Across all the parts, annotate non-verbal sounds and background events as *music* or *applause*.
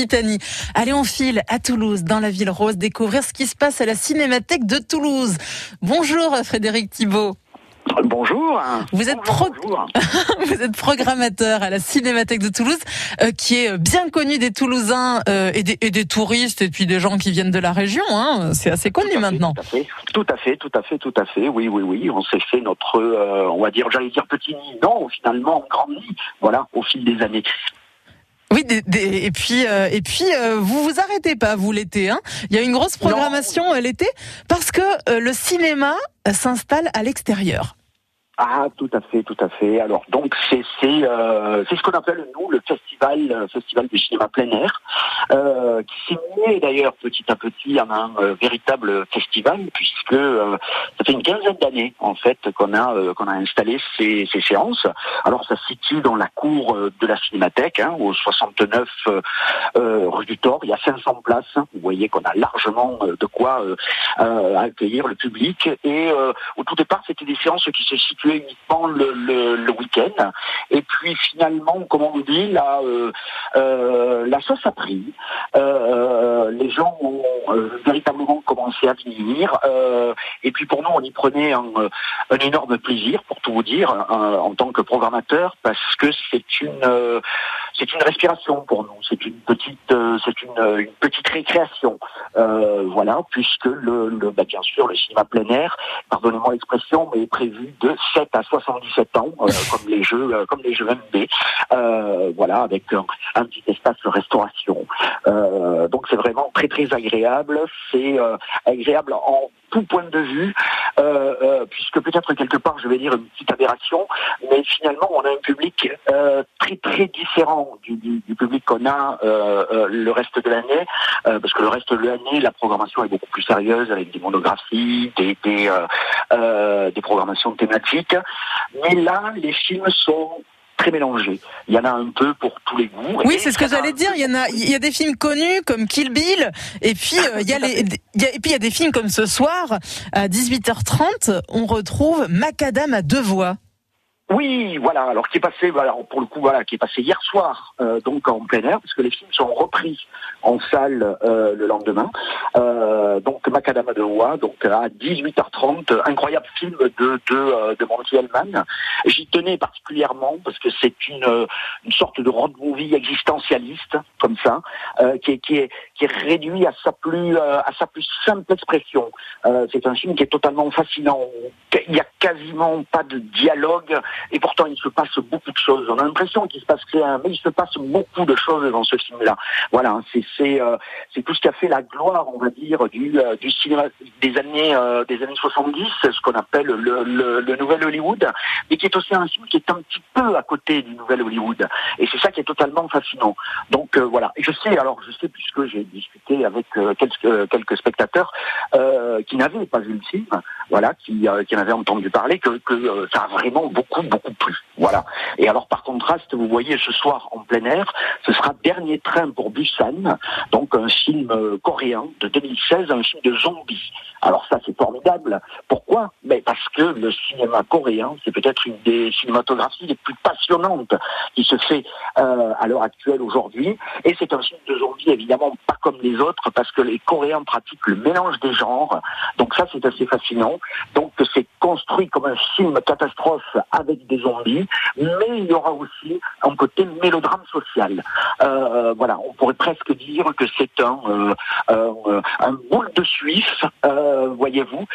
Occitanie. Allez, on file à Toulouse, dans la ville rose, découvrir ce qui se passe à la Cinémathèque de Toulouse. Bonjour Frédéric Thibault. Bonjour. Vous êtes, *laughs* vous êtes programmateur à la Cinémathèque de Toulouse, euh, qui est bien connu des Toulousains euh, et, des, et, des, touristes, et puis des gens qui viennent de la région. Hein. C'est assez connu maintenant. Tout à, fait, tout à fait, tout à fait, tout à fait. Oui, oui, oui. On s'est fait notre, euh, on va dire, j'allais dire petit nid. Non, finalement, grand nid. Voilà, au fil des années. Oui, et puis et puis vous vous arrêtez pas vous l'été. Hein Il y a une grosse programmation l'été parce que le cinéma s'installe à l'extérieur. Ah, tout à fait, tout à fait. Alors donc c'est c'est euh, ce qu'on appelle nous le festival euh, festival du cinéma plein air, euh, qui s'est mué d'ailleurs petit à petit en un véritable festival puisque ça fait une quinzaine d'années en fait qu'on a qu'on a installé ces, ces séances. Alors ça se situe dans la cour de la Cinémathèque, hein, au 69 rue du Thor. Il y a 500 places. Vous voyez qu'on a largement de quoi accueillir le public. Et au tout départ, c'était des séances qui se situaient uniquement le, week-end. Et puis finalement, comme on dit, la, euh, euh, la sauce a pris. Euh, les gens ont véritablement commencé à venir. et puis pour nous, on y prenait un, un énorme plaisir, pour tout vous dire, en tant que programmateur, parce que c'est une c'est une respiration pour nous. C'est une petite c'est une, une petite récréation. voilà, puisque le, le bah, bien sûr le cinéma plein air, pardonnez-moi l'expression, mais est prévu de à 77 ans, euh, comme les jeux, euh, comme les jeux MB. Euh, voilà, avec un, petit espace de restauration. donc c'est vraiment très très agréable. C'est agréable en tout point de vue, euh, euh, puisque peut-être quelque part, je vais dire une petite aberration, mais finalement, on a un public euh, très très différent du, public qu'on a le reste de l'année, parce que le reste de l'année, la programmation est beaucoup plus sérieuse avec des monographies, des, des programmations thématiques, mais là, les films sont très mélangé. Il y en a un peu pour tous les goûts. Oui, c'est ce que j'allais dire. Il y en a, il y a des films connus comme Kill Bill, et puis euh, il y a *laughs* les, il y a, et puis il y a des films comme ce soir à 18h30, on retrouve Macadam à deux voix. Oui, voilà. Alors qui est passé, voilà, pour le coup, voilà, qui est passé hier soir, euh, donc en plein air, parce que les films sont repris en salle euh, le lendemain. Euh, donc Macadam de Oua, donc à 18h30, incroyable film de de, de Monty Hellman. J'y tenais particulièrement parce que c'est une une sorte de road movie existentialiste comme ça, qui est qui est qui est réduit à sa plus à sa plus simple expression. c'est un film qui est totalement fascinant. Il y a quasiment pas de dialogue et pourtant il se passe beaucoup de choses. On a l'impression qu'il se passe rien, mais il se passe beaucoup de choses dans ce film-là. Voilà, c'est c'est euh, tout ce qui a fait la gloire, on va dire, du euh, du cinéma des années euh, des années 70, ce qu'on appelle le, le, le, nouvel Hollywood, mais qui est aussi un film qui est un petit peu à côté du nouvel Hollywood. Et c'est ça qui est totalement fascinant. Donc voilà. Et je sais, alors je sais puisque j'ai discuté avec quelques quelques spectateurs qui n'avaient pas vu le film, voilà, qui qui en avaient entendu parler, que que ça a vraiment beaucoup beaucoup plus. Voilà. Et alors par contraste, vous voyez ce soir en plein air, ce sera Dernier train pour Busan, donc un film euh, coréen de 2016, un film de zombies. Alors ça c'est formidable. Pourquoi? Mais parce que le cinéma coréen, c'est peut-être une des cinématographies les plus passionnantes qui se fait euh, à l'heure actuelle aujourd'hui. Et c'est un film de zombies évidemment pas comme les autres parce que les Coréens pratiquent le mélange des genres. Donc ça c'est assez fascinant. Donc c'est construit comme un film catastrophe avec des zombies, mais il y aura aussi un côté mélodrame social. Euh, voilà, on pourrait presque dire que c'est un, euh, euh, un boule de suif, voyez-vous,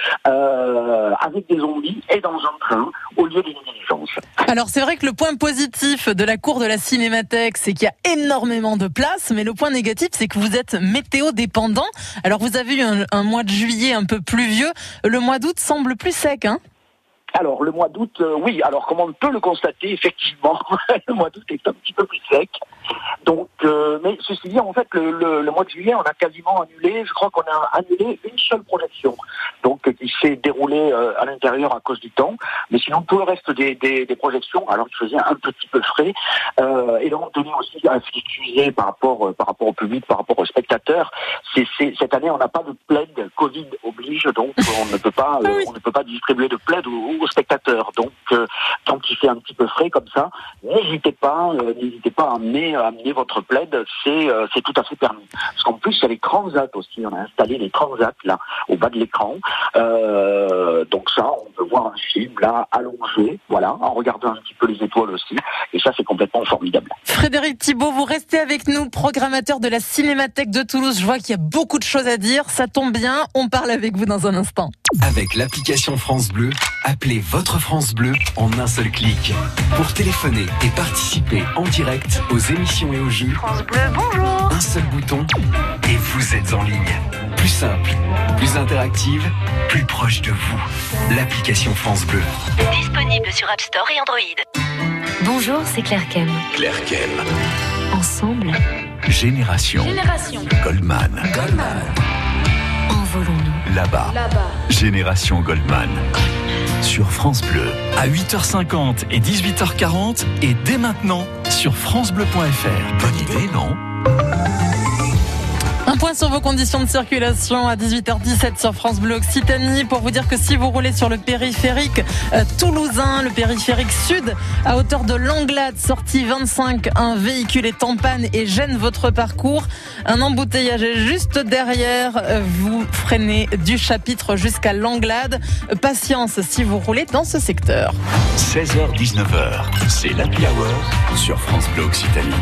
avec des zombies et dans un train au lieu d'une diligence. Alors c'est vrai que le point positif de la cour de la Cinémathèque, c'est qu'il y a énormément de place, mais le point négatif, c'est que vous êtes météo dépendant. Alors vous avez eu un, un mois de juillet un peu pluvieux, le mois d'août semble plus sec, hein alors le mois d'août, euh, oui. Alors comme on peut le constater, effectivement, *laughs* le mois d'août est un petit peu plus sec. Donc, euh, mais ceci dit, en fait, le, le, le, mois de juillet, on a quasiment annulé. Je crois qu'on a annulé une seule projection, donc qui s'est déroulée euh, à l'intérieur à cause du temps. Mais sinon, tout le reste des, des, des projections, alors il faisait un petit peu frais, euh, et donc tenait aussi à s'excuser par rapport par rapport au public, par rapport aux spectateurs. C'est, cette année, on n'a pas de plaid Covid oblige, donc on ne peut pas ah on ne peut pas distribuer de plaid ou spectateurs. Donc, euh, un petit peu frais comme ça, n'hésitez pas, euh, n'hésitez pas à amener amener, amener votre plaid, c'est c'est tout à fait permis. Parce qu'en plus, il y a les transats aussi. On a installé les transats là au bas de l'écran. donc ça, on peut voir un film là allongé, voilà, en regardant un petit peu les étoiles aussi. Et ça, c'est complètement formidable. Frédéric Thibault, vous restez avec nous, programmateur de la Cinémathèque de Toulouse. Je vois qu'il y a beaucoup de choses à dire. Ça tombe bien, on parle avec vous dans un instant. Avec l'application France Bleu, appelez votre France Bleu en un seul clic. Pour téléphoner et participer en direct aux émissions et aux jeux. France Bleu, bonjour. Un seul bouton et vous êtes en ligne. Plus simple, plus interactive, plus proche de vous. L'application France Bleu. Disponible sur App Store et Android. Bonjour, c'est Claire Kem. Claire Kem. Ensemble. Génération. Génération. Goldman. Goldman. Envolons-nous. Là-bas. Là-bas. Génération Goldman. Sur France Bleu. À 8h50 et 18h40 et dès maintenant sur FranceBleu.fr. Bonne idée, non? Un point sur vos conditions de circulation à 18h17 sur France Bleu Occitanie pour vous dire que si vous roulez sur le périphérique euh, toulousain, le périphérique sud, à hauteur de Langlade, sortie 25, un véhicule est en panne et gêne votre parcours. Un embouteillage est juste derrière. Euh, vous freinez du chapitre jusqu'à Langlade. Patience si vous roulez dans ce secteur. 16h-19h, c'est l'Happy Hour sur France Bleu Occitanie.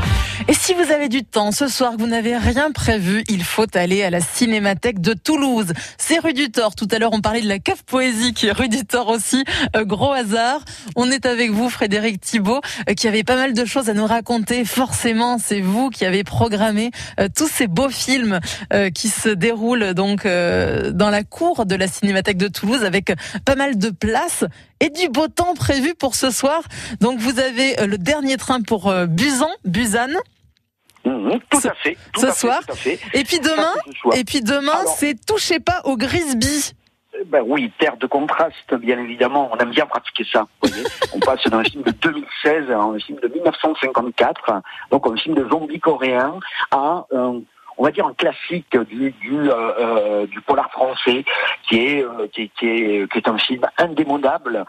Et si vous avez du temps ce soir, que vous n'avez rien prévu, il faut aller à la Cinémathèque de Toulouse. C'est rue du Thor. Tout à l'heure, on parlait de la cave poésie qui est rue du Thor aussi. Euh, gros hasard. On est avec vous, Frédéric Thibault, euh, qui avait pas mal de choses à nous raconter. Forcément, c'est vous qui avez programmé euh, tous ces beaux films qui se déroulent donc dans la cour de la Cinémathèque de Toulouse avec pas mal de places et du beau temps prévu pour ce soir. Donc vous avez le dernier train pour Busan, Busan. Mhm, tout à fait. ce soir. Et puis demain, et puis demain, c'est touchez pas au Grisby. Eh ben oui, terre de contraste, bien évidemment. On aime bien pratiquer ça. on passe d'un film de 2016 à un film de 1954, donc un film de zombie coréen, à un on va dire un classique du du, euh, euh, du polar français qui est, euh, qui, est, qui est qui est un film indémodable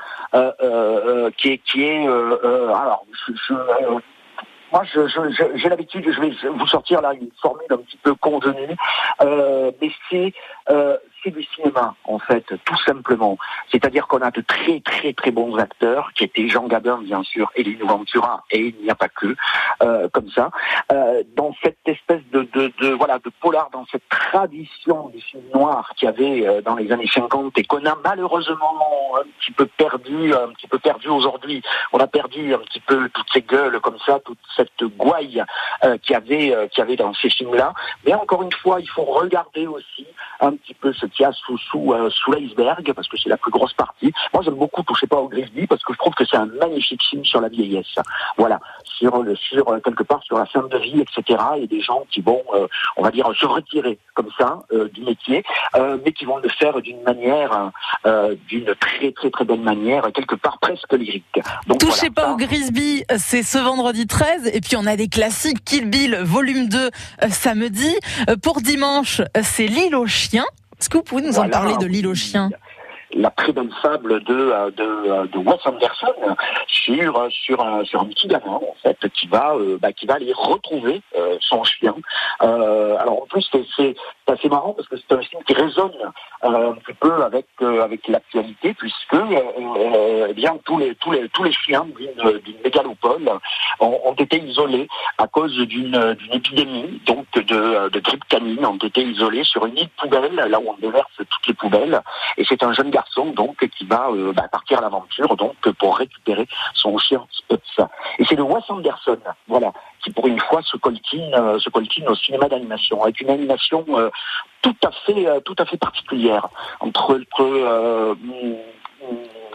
qui est qui est alors je, moi, j'ai l'habitude, je vais vous sortir là une formule un petit peu convenue, euh, mais c'est euh, du cinéma, en fait, tout simplement. C'est-à-dire qu'on a de très, très, très bons acteurs, qui étaient Jean Gabin, bien sûr, et Lino Ventura, et il n'y a pas que, euh, comme ça, euh, dans cette espèce de, de, voilà, de polar, dans cette tradition du film noir qu'il y avait euh, dans les années 50 et qu'on a malheureusement un petit peu perdu, un petit peu perdu aujourd'hui. On a perdu un petit peu toutes ces gueules comme ça, toute cette gouaille qu'il y avait, qu'il y avait dans ces films-là. Mais encore une fois, il faut regarder aussi un petit peu ce qu'il y a sous, sous, euh, sous l'iceberg, parce que c'est la plus grosse partie. Moi, j'aime beaucoup Toucher pas au Grisby, parce que je trouve que c'est un magnifique film sur la vieillesse. Voilà, sur, sur euh, quelque part sur la fin de vie, etc. Il y a des gens qui vont, euh, on va dire, se retirer comme ça du métier, mais qui vont le faire d'une manière, d'une très très très bonne manière, quelque part presque lyrique. Donc, Touchez pas au Grisby, c'est ce vendredi 13, et puis on a des classiques, Kill Bill, volume 2, samedi. Pour dimanche, c'est L'île aux chiens. Est-ce que vous pouvez nous en parler de l'île aux chiens? La très belle fable de, euh, euh, de Wes Anderson sur euh, sur un petit gamin en fait qui va bah, qui va aller retrouver son chien. alors en plus c'est assez marrant parce que c'est un film qui résonne un petit peu avec avec l'actualité puisque eh bien tous les tous les tous les chiens d'une mégalopole ont, été isolés à cause d'une d'une épidémie donc de de grippe canine ont été isolés sur une île poubelle là où on déverse toutes les poubelles et c'est un jeune garçon donc qui va euh, bah, partir à l'aventure donc pour récupérer son chien Sputz. Et c'est le Wes Anderson, voilà, qui pour une fois se coltine, euh, se au cinéma d'animation avec une animation euh, tout à fait, tout à fait particulière entre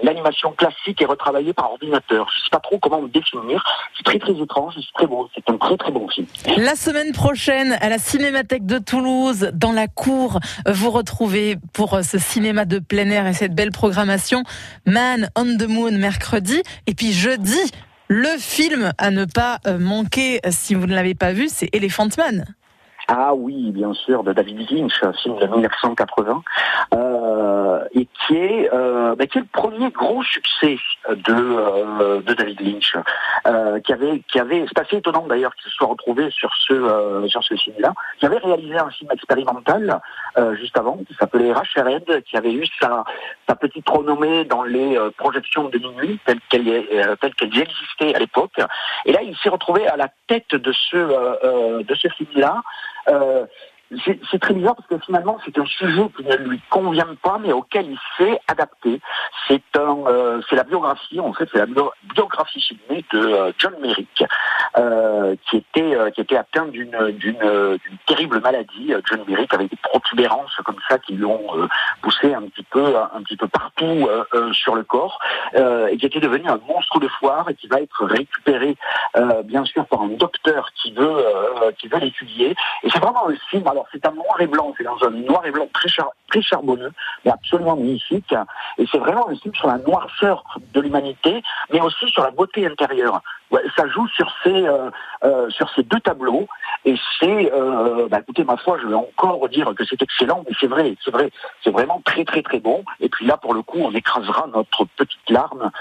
l'animation classique est retravaillée par ordinateur. Je ne sais pas trop comment le définir. C'est très très étrange, c'est très beau. C'est un très très bon film. La semaine prochaine, à la Cinémathèque de Toulouse, dans la cour, vous retrouvez pour ce cinéma de plein air et cette belle programmation Man on the Moon mercredi. Et puis jeudi, le film à ne pas euh, manquer si vous ne l'avez pas vu, c'est Elephant Man. Ah oui, bien sûr, de David Lynch, un film de 1980. Euh, et qui est, bah, qui est le premier gros succès de, de David Lynch, qui avait, qui avait, c'est assez étonnant d'ailleurs qu'il se soit retrouvé sur ce, sur ce film-là, qui avait réalisé un film expérimental juste avant, qui s'appelait Red, qui avait eu sa, petite renommée dans les projections de minuit, telles qu'elles existaient à l'époque. Et là, il s'est retrouvé à la tête de ce, de ce film-là c'est très bizarre parce que finalement c'est un sujet qui ne lui convient pas mais auquel il s'est adapté. C'est euh, la biographie en fait, c'est la biographie filmée de euh, John Merrick euh, qui était qui était atteint d'une terrible maladie. John Merrick avait des protubérances comme ça qui lui ont poussé un petit peu un petit peu partout sur le corps et qui était devenu un monstre de foire et qui va être récupéré bien sûr par un docteur qui veut qui veut l'étudier. Et c'est vraiment un film c'est un noir et blanc, c'est dans un noir et blanc très, charbonneux, mais absolument magnifique. Et c'est vraiment un film sur la noirceur de l'humanité, mais aussi sur la beauté intérieure. Ça joue sur ces, euh, euh, sur ces deux tableaux. Et c'est, euh, bah, écoutez, ma foi, je vais encore dire que c'est excellent, mais c'est vrai, c'est vrai, c'est vraiment très très très bon. Et puis là, pour le coup, on écrasera notre petite larme,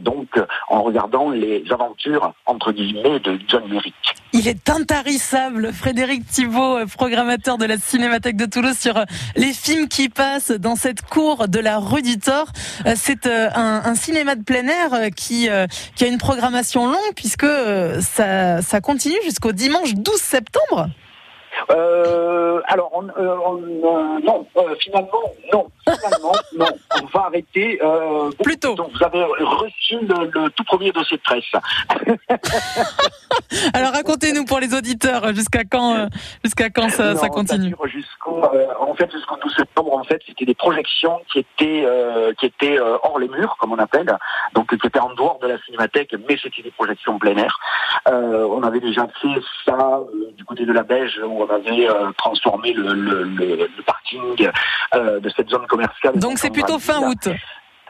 donc en regardant les aventures entre guillemets de John Merrick. Il est intarissable, Frédéric Thibault, programmateur de la Cinémathèque de Toulouse, sur les films qui passent dans cette cour de la rue du Thor. C'est un, cinéma de plein air qui, qui a une programmation longue puisque ça, ça continue jusqu'au dimanche 12 septembre euh, alors, on, euh, euh, non, finalement, non. Finalement, *laughs* non. On va arrêter. Plutôt. Donc, vous avez reçu le, tout premier dossier de presse. *laughs* alors, racontez-nous pour les auditeurs jusqu'à quand, jusqu'à quand ça, ça continue. Jusqu'au, en fait, jusqu'au 12 septembre, en fait, c'était des projections qui étaient, qui étaient hors les murs, comme on appelle, donc qui étaient en dehors de la cinémathèque, mais c'était des projections plein air. on avait déjà fait ça du côté de la Beige, où on avait euh, transformé le, le, le, le parking euh, de cette zone commerciale. Donc c'est plutôt fin août.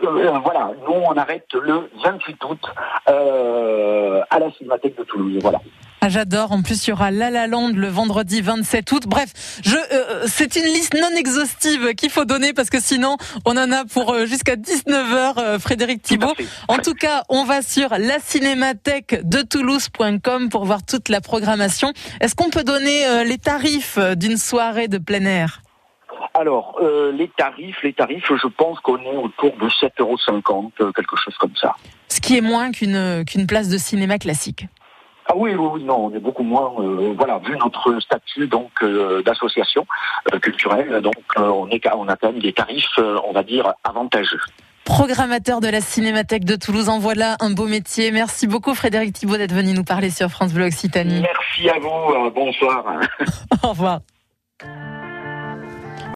Euh, voilà, nous on arrête le 28 août euh, à la Cinémathèque de Toulouse. Voilà. Ah, J'adore. En plus, il y aura La La Land le vendredi 27 août. Bref, je, euh, c'est une liste non exhaustive qu'il faut donner parce que sinon, on en a pour jusqu'à 19h, Frédéric Thibault. En tout cas, on va sur la cinémathèque de Toulouse.com pour voir toute la programmation. Est-ce qu'on peut donner les tarifs d'une soirée de plein air? Alors, euh, les tarifs, les tarifs, je pense qu'on est autour de 7,50 euros, euh, quelque chose comme ça. Ce qui est moins qu'une qu'une place de cinéma classique. Ah oui, oui, non, on est beaucoup moins. Euh, voilà, vu notre statut donc d'association culturelle, donc on est on a quand même des tarifs, on va dire avantageux. Programmateur de la Cinémathèque de Toulouse, en voilà un beau métier. Merci beaucoup Frédéric Thibault d'être venu nous parler sur France Bleu Occitanie. Merci à vous, bonsoir. *laughs* Au revoir.